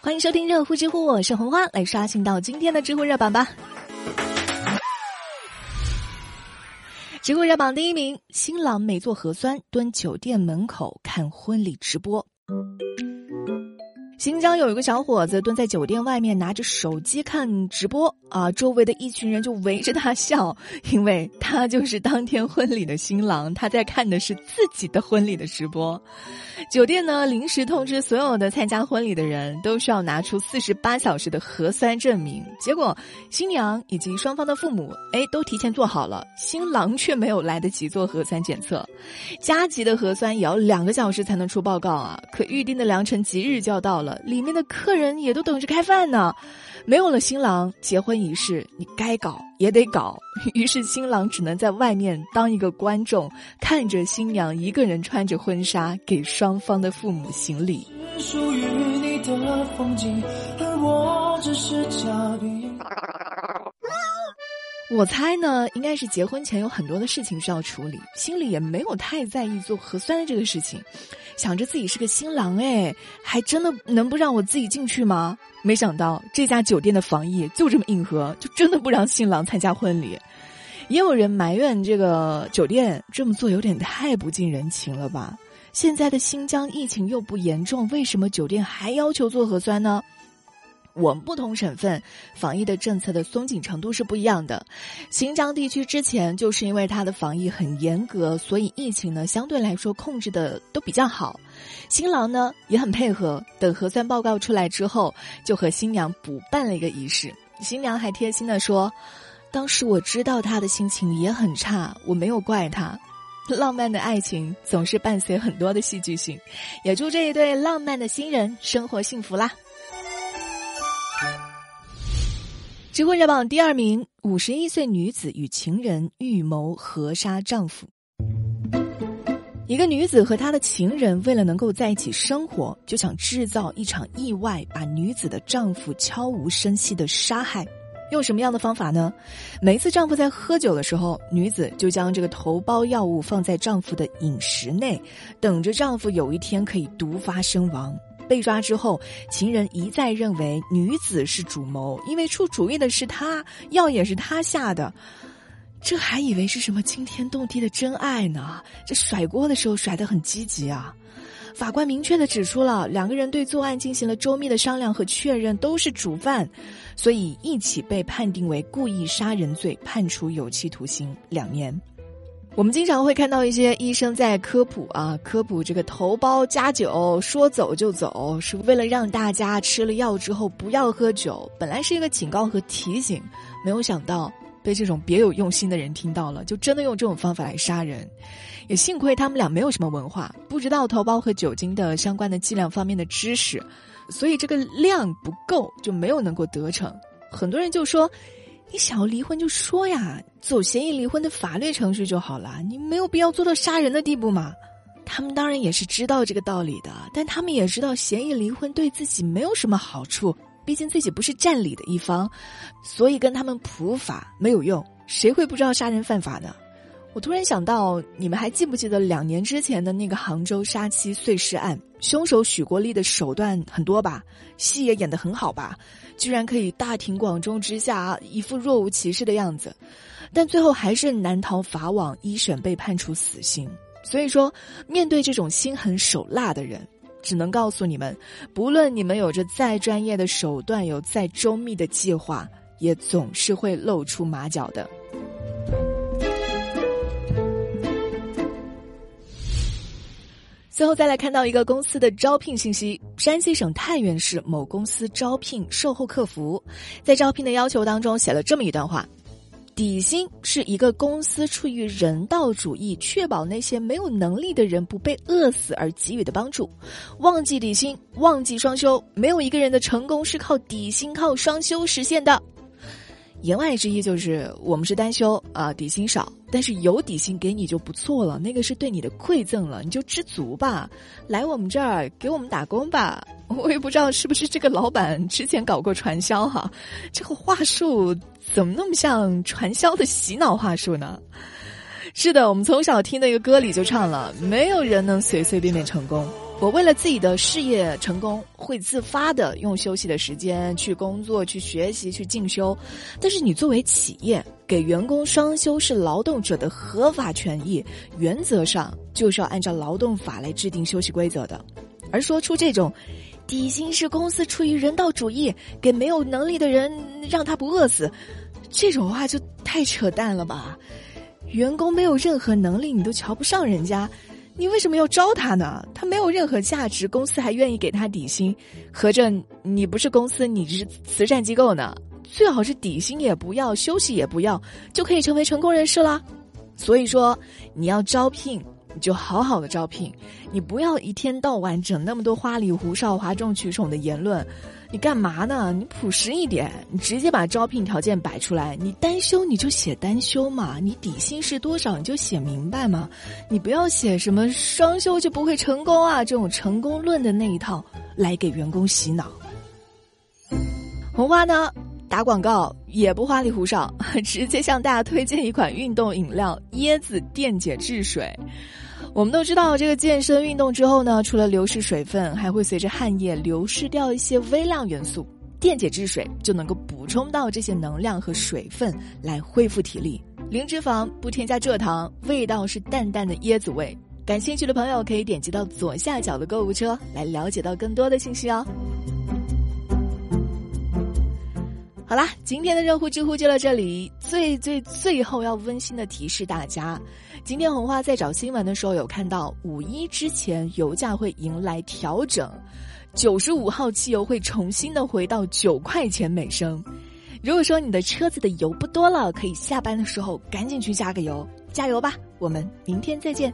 欢迎收听热乎知乎，我是红花，来刷新到今天的知乎热榜吧。知乎热榜第一名：新郎没做核酸，蹲酒店门口看婚礼直播。新疆有一个小伙子蹲在酒店外面拿着手机看直播啊，周围的一群人就围着他笑，因为他就是当天婚礼的新郎，他在看的是自己的婚礼的直播。酒店呢临时通知所有的参加婚礼的人都需要拿出四十八小时的核酸证明，结果新娘以及双方的父母哎都提前做好了，新郎却没有来得及做核酸检测，加急的核酸也要两个小时才能出报告啊！可预定的良辰吉日就要到了。里面的客人也都等着开饭呢，没有了新郎，结婚仪式你该搞也得搞。于是新郎只能在外面当一个观众，看着新娘一个人穿着婚纱给双方的父母行礼。属于你的风景，而我只是嘉宾。我猜呢，应该是结婚前有很多的事情需要处理，心里也没有太在意做核酸的这个事情，想着自己是个新郎，哎，还真的能不让我自己进去吗？没想到这家酒店的防疫就这么硬核，就真的不让新郎参加婚礼。也有人埋怨这个酒店这么做有点太不近人情了吧？现在的新疆疫情又不严重，为什么酒店还要求做核酸呢？我们不同省份防疫的政策的松紧程度是不一样的。新疆地区之前就是因为它的防疫很严格，所以疫情呢相对来说控制的都比较好。新郎呢也很配合，等核酸报告出来之后，就和新娘补办了一个仪式。新娘还贴心的说：“当时我知道他的心情也很差，我没有怪他。浪漫的爱情总是伴随很多的戏剧性，也祝这一对浪漫的新人生活幸福啦。”知乎热榜第二名：五十一岁女子与情人预谋合杀丈夫。一个女子和她的情人为了能够在一起生活，就想制造一场意外，把女子的丈夫悄无声息的杀害。用什么样的方法呢？每一次丈夫在喝酒的时候，女子就将这个头孢药物放在丈夫的饮食内，等着丈夫有一天可以毒发身亡。被抓之后，情人一再认为女子是主谋，因为出主意的是他，药也是他下的，这还以为是什么惊天动地的真爱呢？这甩锅的时候甩得很积极啊！法官明确的指出了，两个人对作案进行了周密的商量和确认，都是主犯，所以一起被判定为故意杀人罪，判处有期徒刑两年。我们经常会看到一些医生在科普啊，科普这个头孢加酒，说走就走，是为了让大家吃了药之后不要喝酒。本来是一个警告和提醒，没有想到被这种别有用心的人听到了，就真的用这种方法来杀人。也幸亏他们俩没有什么文化，不知道头孢和酒精的相关的剂量方面的知识，所以这个量不够，就没有能够得逞。很多人就说。你想要离婚就说呀，走协议离婚的法律程序就好了，你没有必要做到杀人的地步嘛。他们当然也是知道这个道理的，但他们也知道协议离婚对自己没有什么好处，毕竟自己不是占理的一方，所以跟他们普法没有用。谁会不知道杀人犯法呢？我突然想到，你们还记不记得两年之前的那个杭州杀妻碎尸案？凶手许国立的手段很多吧，戏也演得很好吧。居然可以大庭广众之下，一副若无其事的样子，但最后还是难逃法网，一审被判处死刑。所以说，面对这种心狠手辣的人，只能告诉你们：不论你们有着再专业的手段，有再周密的计划，也总是会露出马脚的。最后再来看到一个公司的招聘信息：山西省太原市某公司招聘售后客服，在招聘的要求当中写了这么一段话：底薪是一个公司出于人道主义，确保那些没有能力的人不被饿死而给予的帮助。忘记底薪，忘记双休，没有一个人的成功是靠底薪、靠双休实现的。言外之意就是，我们是单休啊，底薪少，但是有底薪给你就不错了，那个是对你的馈赠了，你就知足吧。来我们这儿给我们打工吧。我也不知道是不是这个老板之前搞过传销哈，这个话术怎么那么像传销的洗脑话术呢？是的，我们从小听的一个歌里就唱了，没有人能随随便便成功。我为了自己的事业成功，会自发的用休息的时间去工作、去学习、去进修。但是你作为企业，给员工双休是劳动者的合法权益，原则上就是要按照劳动法来制定休息规则的。而说出这种底薪是公司出于人道主义，给没有能力的人让他不饿死，这种话就太扯淡了吧？员工没有任何能力，你都瞧不上人家。你为什么要招他呢？他没有任何价值，公司还愿意给他底薪，合着你不是公司，你是慈善机构呢？最好是底薪也不要，休息也不要，就可以成为成功人士了。所以说，你要招聘，你就好好的招聘，你不要一天到晚整那么多花里胡哨、哗众取宠的言论。你干嘛呢？你朴实一点，你直接把招聘条件摆出来。你单休你就写单休嘛，你底薪是多少你就写明白嘛。你不要写什么双休就不会成功啊这种成功论的那一套来给员工洗脑。红花呢，打广告也不花里胡哨，直接向大家推荐一款运动饮料——椰子电解质水。我们都知道，这个健身运动之后呢，除了流失水分，还会随着汗液流失掉一些微量元素。电解质水就能够补充到这些能量和水分，来恢复体力。零脂肪，不添加蔗糖，味道是淡淡的椰子味。感兴趣的朋友可以点击到左下角的购物车来了解到更多的信息哦。好啦，今天的热乎知乎就到这里。最最最后要温馨的提示大家，今天红花在找新闻的时候有看到，五一之前油价会迎来调整，九十五号汽油会重新的回到九块钱每升。如果说你的车子的油不多了，可以下班的时候赶紧去加个油，加油吧！我们明天再见。